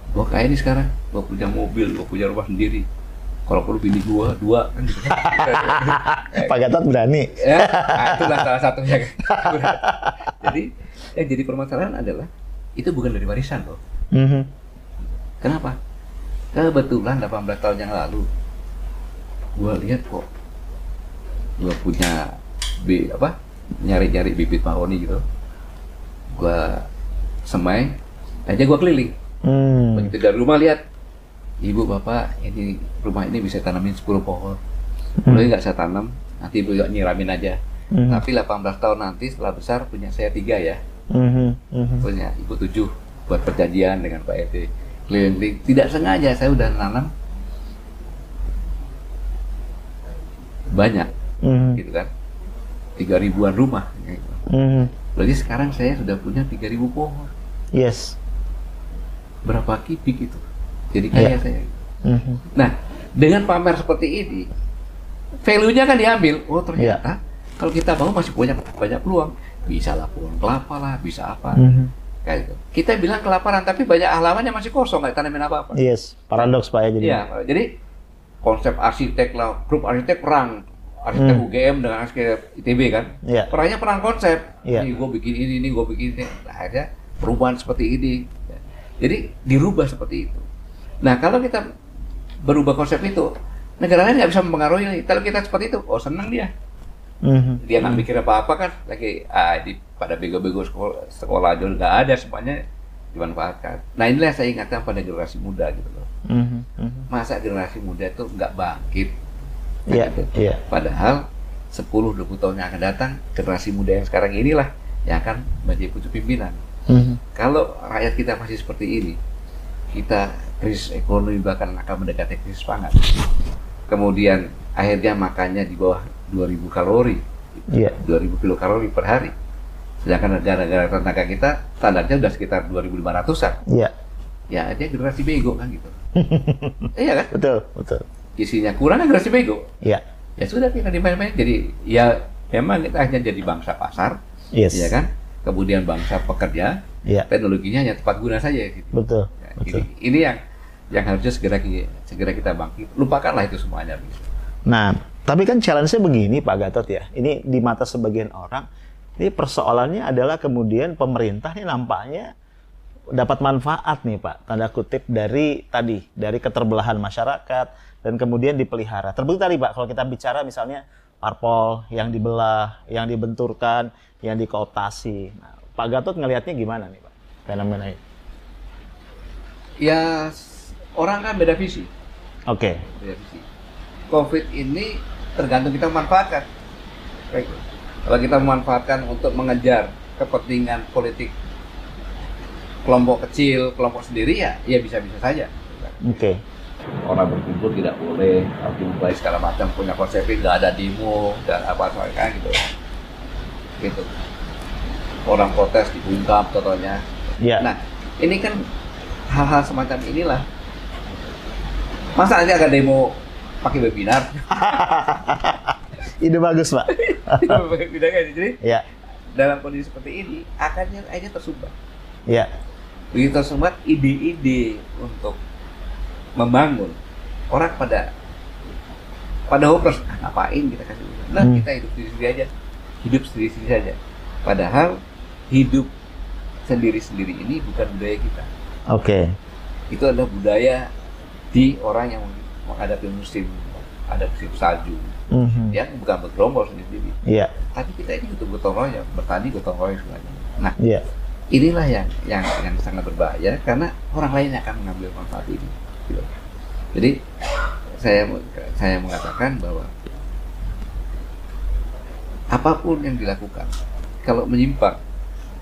gua kaya nih sekarang gua punya mobil gua punya rumah sendiri kalau perlu bini gua dua kan <laughs> gitu Pak Gatot berani. ya nah, itulah salah satunya <laughs> jadi yang jadi permasalahan adalah itu bukan dari warisan loh Mhm. kenapa kebetulan 18 tahun yang lalu gua lihat kok gua punya B apa nyari-nyari bibit mahoni gitu gua semai aja gua keliling Hmm. begitu dari rumah lihat ibu bapak ini rumah ini bisa tanamin 10 pohon. Boleh nggak saya tanam? Nanti ibu nyiramin aja. Mhm. tapi 18 tahun nanti setelah besar punya saya tiga ya. Mhm. Mhm. punya ibu tujuh buat perjanjian dengan Pak RT keliling tidak sengaja saya udah nanam. Banyak gitu kan? Tiga ribuan rumah. Gitu. Berarti sekarang saya sudah punya tiga ribu pohon. Yes. berapa kubik itu jadi kaya Iya. saya Mhm. nah dengan pamer seperti ini value-nya kan diambil oh ternyata kalau kita mau masih banyak banyak peluang bisa lah pohon kelapa lah bisa apa Mhm. kayak gitu. kita bilang kelaparan tapi banyak halamannya masih kosong nggak tanamin apa apa Yes. Paradoks Pak ya jadi. Iya, jadi konsep arsitek lah, grup arsitek perang, arsitek Hmm. UGM dengan arsitek ITB kan, Iya. perangnya perang konsep. Iya. Ini gue bikin ini, ini gue bikin ini, nah, akhirnya perubahan seperti ini. Jadi dirubah seperti itu. Nah kalau kita berubah konsep itu, negara lain nggak bisa mempengaruhi. Kalau kita seperti itu, oh senang dia. Mhm. Dia nggak mikir apa-apa kan, lagi ah, di pada bego-bego sekolah, sekolah juga nggak ada semuanya dimanfaatkan. Nah inilah saya ingatkan pada generasi muda gitu loh Mhm. Mhm. masa generasi muda itu nggak bangkit. Iya. Gitu. Iya. Padahal 10-20 tahun yang akan datang, generasi muda yang sekarang inilah yang akan menjadi pucuk pimpinan. Mhm. Kalau rakyat kita masih seperti ini, kita krisis ekonomi bahkan akan mendekati krisis pangan. Kemudian akhirnya makannya di bawah 2000 kalori, Iya. 2000 kilokalori per hari. Sedangkan negara-negara tetangga kita standarnya udah sekitar 2500-an. Iya. Ya, dia generasi bego kan gitu. <laughs> iya kan? Betul, betul. isinya kurang generasi bego. Iya. Ya sudah kita dimain-main. Jadi ya memang kita hanya jadi bangsa pasar, Yes. ya kan? Kemudian bangsa pekerja, Iya. teknologinya hanya tepat guna saja. Gitu. Betul. Betul. ini, ini yang yang harusnya segera segera kita bangkit. Lupakanlah itu semuanya. Gitu. Nah, tapi kan challenge-nya begini Pak Gatot ya. Ini di mata sebagian orang, ini persoalannya adalah kemudian pemerintah nih nampaknya dapat manfaat nih Pak, tanda kutip dari tadi, dari keterbelahan masyarakat dan kemudian dipelihara. Terbukti tadi Pak, kalau kita bicara misalnya parpol yang dibelah, yang dibenturkan, yang dikooptasi. Nah, Pak Gatot ngelihatnya gimana nih Pak, fenomena ini? Ya orang kan beda visi. Oke, Beda visi. COVID ini tergantung kita memanfaatkan. Baik. Kalau kita memanfaatkan untuk mengejar kepentingan politik kelompok kecil, kelompok sendiri ya, ya bisa-bisa saja. oke, Orang berkumpul tidak boleh, dimulai segala macam, punya konsepnya nggak ada demo dan apa apa kan gitu. Gitu. Orang protes dibungkam contohnya. ya, Nah, ini kan hal-hal semacam inilah. Masa nanti ada demo pakai webinar? <laughs> ide bagus Pak. <laughs> webinar kan? Jadi Ya, dalam kondisi seperti ini akhirnya akhirnya tersumbat. ya, Begitu tersumbat ide-ide untuk membangun orang pada pada hopeless ah, ngapain kita kasih uang? nah Hmm. kita hidup sendiri aja hidup sendiri-sendiri saja padahal hidup sendiri-sendiri ini bukan budaya kita oke, itu adalah budaya di orang yang menghadapi musim ada musim salju Mhm. yang bukan bergerombol sendiri Iya, tapi kita ini butuh gotong royong bertani gotong royong semuanya nah iya, inilah yang yang yang sangat berbahaya karena orang lain akan mengambil manfaat ini. gitu. Jadi saya saya mengatakan bahwa apa pun yang dilakukan kalau menyimpang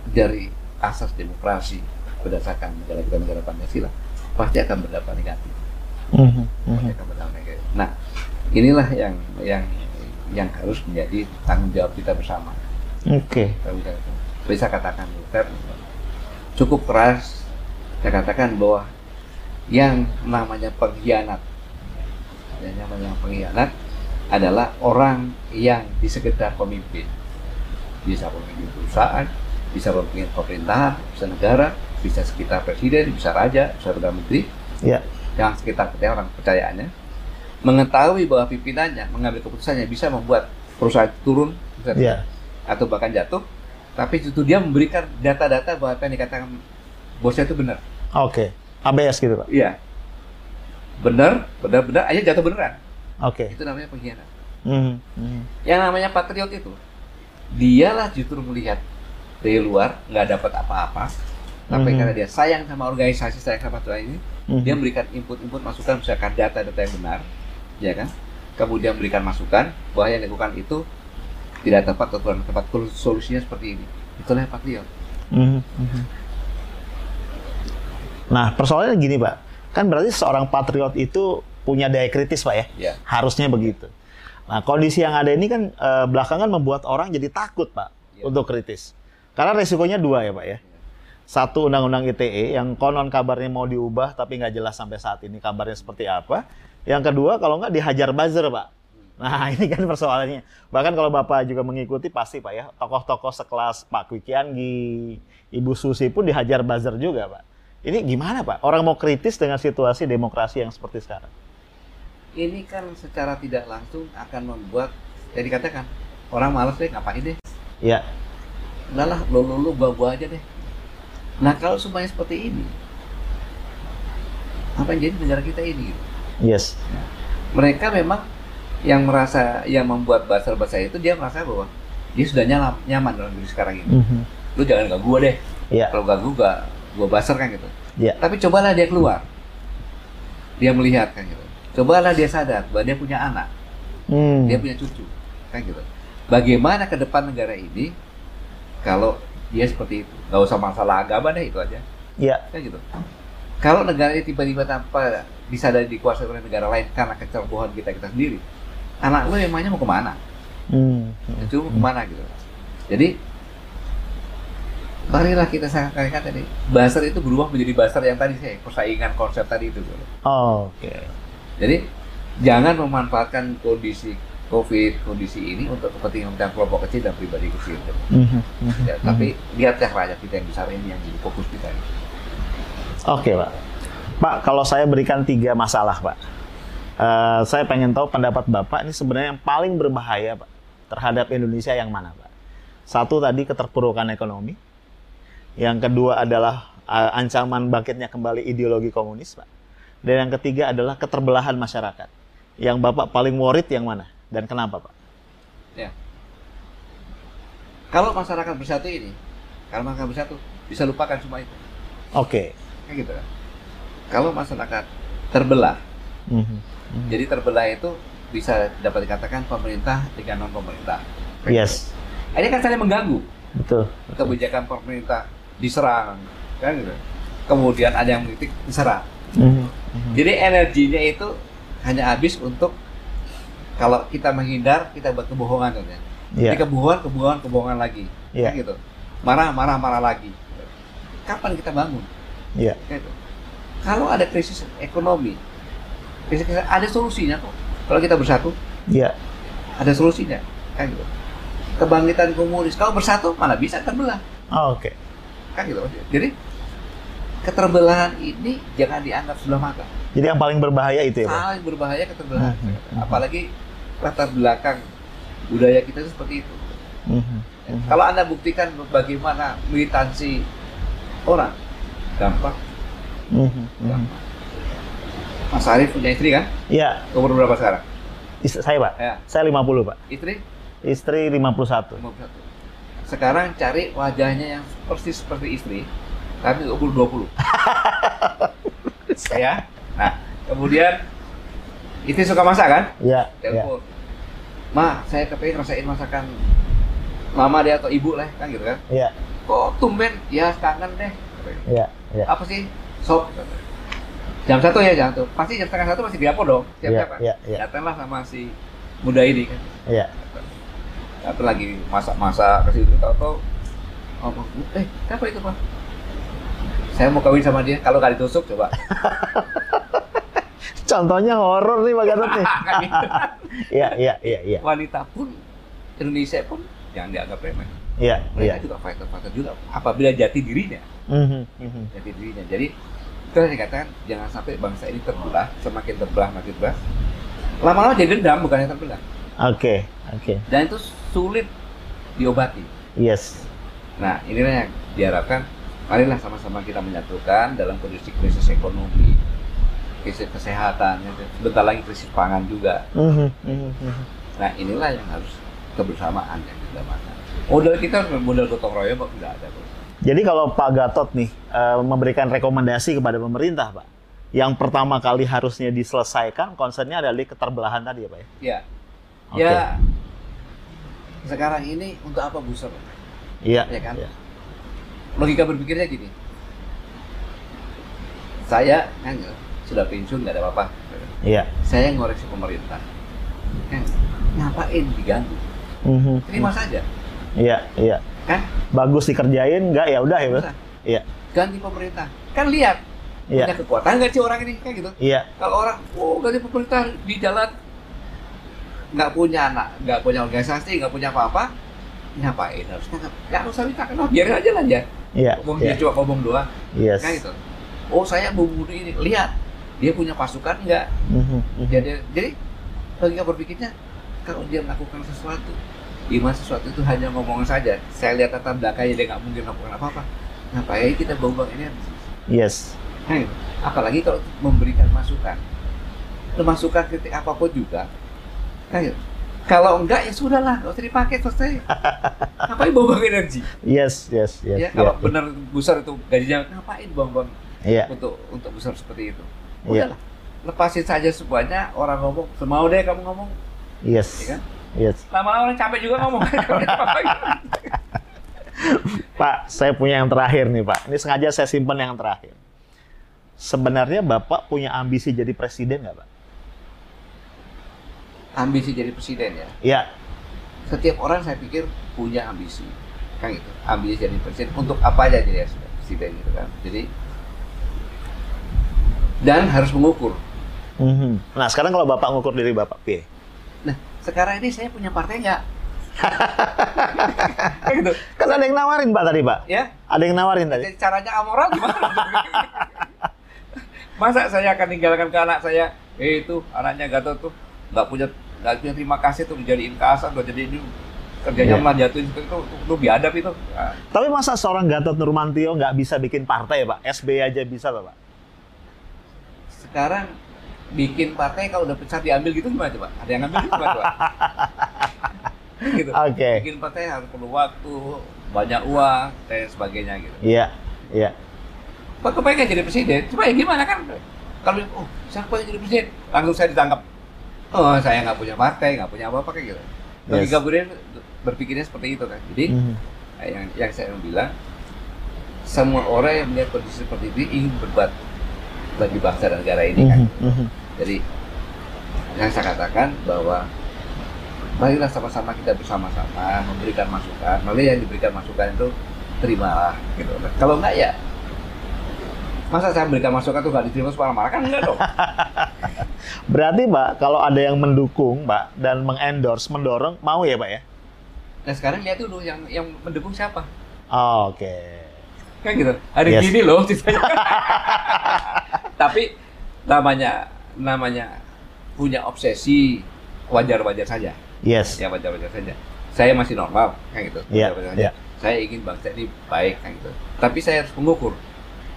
dari asas demokrasi berdasarkan negara kita negara Pancasila pasti akan berdampak negatif. Mhm. Pasti akan berdampak negatif. Nah inilah yang yang yang harus menjadi tanggung jawab kita bersama. oke, kita. Bisa katakan Luther cukup keras saya katakan bahwa yang namanya pengkhianat yang namanya pengkhianat adalah orang yang di sekitar pemimpin bisa pemimpin perusahaan bisa pemimpin pemerintahan bisa negara bisa sekitar presiden bisa raja bisa perdana menteri. Ya, yang sekitar kita orang percayaannya. Mengetahui bahwa pimpinannya mengambil keputusannya bisa membuat perusahaan turun ya, atau bahkan jatuh. Tapi itu dia memberikan data-data bahwa apa yang dikatakan bosnya itu benar. Oke, ABS gitu Pak. iya. Benar benar benar. Aja jatuh beneran. Oke, itu namanya pengkhianat. Mhm, mhm. yang namanya patriot itu dialah justru melihat dari luar nggak dapat apa-apa tapi Mhm. karena dia sayang sama organisasi sayang sama Tuhan ini Mhm. dia memberikan input-input masukan misalkan data-data yang benar ya kan kemudian memberikan masukan bahwa yang dilakukan itu tidak tepat atau kurang tepat solusinya seperti ini itulah yang patriot Mhm, mhm. Nah, persoalannya gini, Pak. Kan berarti seorang patriot itu punya daya kritis, Pak ya? Ya. Harusnya begitu. Nah, kondisi yang ada ini kan eh, belakangan membuat orang jadi takut, Pak, Ya. untuk kritis. Karena resikonya dua ya, Pak ya. Satu undang-undang ITE yang konon kabarnya mau diubah tapi nggak jelas sampai saat ini kabarnya seperti apa. Yang kedua kalau nggak dihajar buzzer, Pak. Nah, <laughs> ini kan persoalannya. Bahkan kalau Bapak juga mengikuti pasti, Pak ya, tokoh-tokoh sekelas Pak Kwi Kianggi, Ibu Susi pun dihajar buzzer juga, Pak. Ini gimana, Pak? Orang mau kritis dengan situasi demokrasi yang seperti sekarang. Ini kan secara tidak langsung akan membuat ya dikatakan orang malas deh ngapain deh. Ya, Udah lah, lo lo lo gua gua aja deh. Nah kalau semuanya seperti ini, apa yang jadi negara kita ini? gitu? yes. Mereka memang yang merasa yang membuat basar-basar itu dia merasa bahwa dia sudah nyaman, nyaman dalam diri sekarang ini. Mhm. Lu jangan ganggu gua deh. Ya, Kalau ganggu gua gua basar kan gitu. ya. Tapi cobalah dia keluar. Dia melihat kan gitu. Cobalah dia sadar bahwa dia punya anak, Hmm. dia punya cucu, kan gitu. Bagaimana ke depan negara ini kalau dia seperti itu? Gak usah masalah agama deh itu aja, Ya, kan gitu. Kalau negara ini tiba-tiba tanpa disadari dikuasai oleh negara lain karena kecerobohan kita kita sendiri, anak lu emangnya mau ke mana? Hmm. Cucu mau ke mana gitu? Jadi marilah kita sampaikan tadi, basar itu berubah menjadi basar yang tadi saya persaingan konsep tadi itu. Oh, Oke. Jadi jangan memanfaatkan kondisi COVID, kondisi ini untuk kepentingan kepentingan kelompok kecil dan pribadi kecil. Mhm, mhm, Ya, mhm. tapi lihatlah rakyat kita yang besar ini yang jadi fokus kita. Oke, Pak. Pak, kalau saya berikan tiga masalah, Pak. Eh, saya pengen tahu pendapat Bapak ini sebenarnya yang paling berbahaya, Pak, terhadap Indonesia yang mana, Pak? Satu tadi keterpurukan ekonomi. Yang kedua adalah eh, ancaman bangkitnya kembali ideologi komunis, Pak. Dan yang ketiga adalah keterbelahan masyarakat. Yang Bapak paling worried yang mana? Dan kenapa, Pak? Ya. Kalau masyarakat bersatu ini, kalau masyarakat bersatu bisa lupakan semua itu. Oke. Kayak gitu kan. Kalau masyarakat terbelah, Mhm, mhm. jadi terbelah itu bisa dapat dikatakan pemerintah dengan non pemerintah. Yes. Ini kan saling mengganggu. Betul. kebijakan pemerintah diserang kan gitu kemudian ada yang mengkritik diserang Mhm, mhm. jadi energinya itu hanya habis untuk kalau kita menghindar kita buat kebohongan kan ya. Iya. jadi kebohongan kebohongan kebohongan lagi. Iya. kan gitu. Marah marah marah lagi. Kapan kita bangun? Iya. Kan gitu. kalau ada krisis ekonomi krisis, krisis ada solusinya kok. Kalau kita bersatu? Iya. ada solusinya. Kan gitu. Kebangkitan komunis. Kalau bersatu mana bisa terbelah. Oh, Oke. kan gitu. Jadi keterbelahan ini jangan dianggap sebelah mata. Jadi yang paling berbahaya itu ya, Pak? saling berbahaya keterbelahan. Hmm, hmm, apalagi latar belakang budaya kita itu seperti itu. Mhm, mhm. kalau anda buktikan bagaimana militansi orang gampang. Mhm, mhm. gampang. Mas Arief punya istri kan? Iya, umur berapa sekarang? Is- saya Pak. ya. Saya 50 Pak. istri? Istri 51. 51 sekarang cari wajahnya yang persis seperti istri tapi umur 20 <laughs> ya. Nah kemudian istri suka masak kan? Iya, telepon ma saya kepengen rasain masakan mama dia atau ibu lah kan gitu kan? Iya, kok tumben? Ya kangen deh. Iya, iya. apa sih? Sop. Jam satu ya jam satu. Pasti jam setengah satu masih di dapur dong siap Iya, iya, iya. datanglah sama si muda ini kan? Iya. Tapi lagi masak-masak ke situ tahu-tahu. Ngomong, eh apa itu pak? Saya mau kawin sama dia, kalau nggak ditusuk coba. <laughs> Contohnya horor nih Pak Gatot nih. <laughs> Gitu. Iya, iya, iya, iya. Wanita pun, Indonesia pun jangan dianggap remeh. Iya, iya. Mereka juga fighter-fighter juga, apabila jati dirinya, Mhm, mhm. jati dirinya. Jadi itu yang dikatakan jangan sampai bangsa ini terbelah, semakin terbelah makin terbelah. Lama-lama jadi dendam bukannya terbelah. Oke, oke. Dan itu sulit diobati. Yes. Nah, inilah yang diharapkan. Marilah sama-sama kita menyatukan dalam kondisi krisis ekonomi, krisis kesehatan, ya, sebentar lagi krisis pangan juga. Mhm, mhm, mhm. Nah, inilah yang harus kebersamaan yang kita makan. Modal kita modal gotong royong kok tidak ada. Jadi kalau Pak Gatot nih eh, memberikan rekomendasi kepada pemerintah, Pak, yang pertama kali harusnya diselesaikan concernnya adalah keterbelahan tadi ya, Pak ya. Ya, Oke. ya. Sekarang ini untuk apa booster? Iya. Ya kan? iya. Logika berpikirnya gini. Saya kan sudah pensiun nggak ada apa-apa. Iya. Saya ngoreksi pemerintah. Kan ngapain diganggu? Mhm. Terima saja. Iya, iya. Kan? Bagus dikerjain, enggak ya udah ya. Iya. Ganti pemerintah. Kan lihat Iya. punya kekuatan nggak sih orang ini kayak gitu. Iya. Kalau orang, oh ganti pemerintah di jalan nggak punya anak, nggak punya organisasi, nggak punya apa-apa, ngapain harus nggak nggak usah minta kenal, biarin aja lah ya. Iya. Ngomong iya. dia cuma ngomong doang, Yes. kan gitu. Oh saya mau bunuh ini, lihat dia punya pasukan nggak? Mhm, mhm. Jadi, jadi logika berpikirnya kalau dia melakukan sesuatu, di mana sesuatu itu hanya ngomong saja. Saya lihat tata belakangnya dia nggak mungkin melakukan apa-apa. Ngapain kita buang-buang energi? Yes. Nah, gitu. apalagi kalau memberikan masukan. Masukan kritik apa pun juga. Gitu. Kalau enggak ya sudahlah, nggak usah dipakai selesai. <laughs> ngapain buang-buang energi? Yes, yes, yes. ya, kalau iya. benar besar itu gajinya, ngapain buang-buang Iya. untuk untuk besar seperti itu? Iya. Udahlah, lepasin saja semuanya. Orang ngomong, semau deh kamu ngomong, Yes. ya kan? Yes. Lama-lama orang capek juga ngomong. <laughs> Pak, saya punya yang terakhir nih, Pak. Ini sengaja saya simpan yang terakhir. Sebenarnya Bapak punya ambisi jadi presiden nggak, Pak? ambisi jadi presiden ya. Iya. Setiap orang saya pikir punya ambisi, kan gitu. Ambisi jadi presiden untuk apa aja jadi presiden gitu kan. Jadi dan harus mengukur. Mhm. Nah, sekarang kalau Bapak ngukur diri Bapak, piye? Nah, sekarang ini saya punya partai nggak? <laughs> Gitu. Kan ada yang nawarin, Pak, tadi, Pak. Ya, Ada yang nawarin tadi. caranya amoral gimana? <laughs> Masa saya akan tinggalkan ke anak saya? Eh itu anaknya Gatot tuh nggak punya nggak punya terima kasih tuh dijadiin kasar, udah jadi ini kerjanya Iya. malah jatuhin itu itu, itu biadab itu. Nah, Tapi masa seorang Gatot Nurmantio nggak bisa bikin partai, Pak? SB aja bisa, loh, Pak. Sekarang bikin partai kalau udah pecah diambil gitu gimana coba? Ada yang ngambil gitu gimana coba? <laughs> gitu. Oke. Bikin partai harus perlu waktu, banyak uang dan sebagainya gitu. Iya, iya. Pak kepengen jadi presiden, cuma ya gimana kan? Kalau oh siapa yang jadi presiden? Langsung saya ditangkap. Oh saya nggak punya partai, nggak punya apa-apa kayak gitu. Yes. Logika yes. berpikirnya seperti itu kan. Jadi Mhm. yang yang saya bilang semua orang yang melihat kondisi seperti ini ingin berbuat bagi bangsa dan negara ini kan. Mhm, mhm. Jadi yang saya katakan bahwa marilah sama-sama kita bersama-sama memberikan masukan. Lalu yang diberikan masukan itu terimalah gitu. Kalau enggak ya masa saya berikan masukan tuh nggak diterima semua marah kan enggak dong. <laughs> Berarti, Pak, kalau ada yang mendukung, Pak, dan mengendorse, mendorong, mau ya, Pak ya? Nah sekarang lihat dulu yang yang mendukung siapa. Oh, Oke. Kan gitu. Hari Yes. gini loh. <laughs> Tapi namanya namanya punya obsesi wajar-wajar saja. Yes. ya wajar-wajar saja. Saya masih normal, kan gitu. Iya, Wajar-wajar saja. iya. Saya ingin bangsa ini baik, kan gitu. Tapi saya harus mengukur.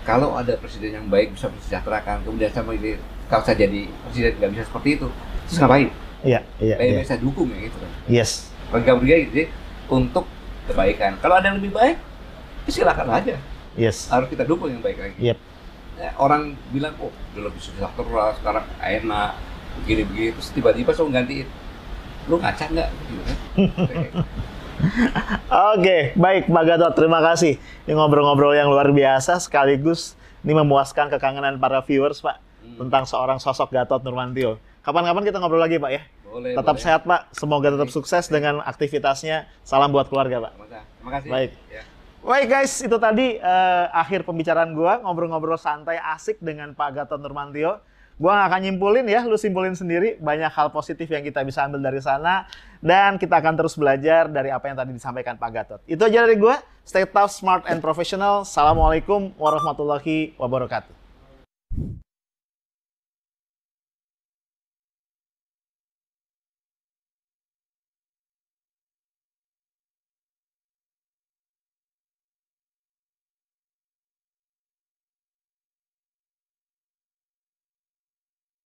Kalau ada presiden yang baik bisa mensejahterakan, kemudian sama ini kalau saya jadi presiden nggak bisa seperti itu, terus ngapain? Iya, iya, saya dukung ya gitu kan. Yes. Bagi gitu, jadi, untuk kebaikan. Kalau ada yang lebih baik, ya silakan aja. Yes. Harus kita dukung yang baik lagi. Yep. Ya, orang bilang, oh udah lebih sejahtera, sekarang enak, begini-begini, terus tiba-tiba saya gantiin. Lu ngaca nggak? <laughs> Oke, baik Pak Gatot, terima kasih. Ini ngobrol-ngobrol yang luar biasa sekaligus ini memuaskan kekangenan para viewers, Pak, Hmm. tentang seorang sosok Gatot Nurmantio. Kapan-kapan kita ngobrol lagi, Pak ya. Boleh, Tetap boleh. sehat, Pak. Semoga tetap sukses dengan aktivitasnya. Salam buat keluarga, Pak. Terima kasih. Baik. Ya. Baik guys, itu tadi eh, akhir pembicaraan gua ngobrol-ngobrol santai asik dengan Pak Gatot Nurmantio. Gua nggak akan nyimpulin ya, lu simpulin sendiri. Banyak hal positif yang kita bisa ambil dari sana dan kita akan terus belajar dari apa yang tadi disampaikan Pak Gatot. Itu aja dari gua. Stay tough, smart, and professional. Assalamualaikum warahmatullahi wabarakatuh.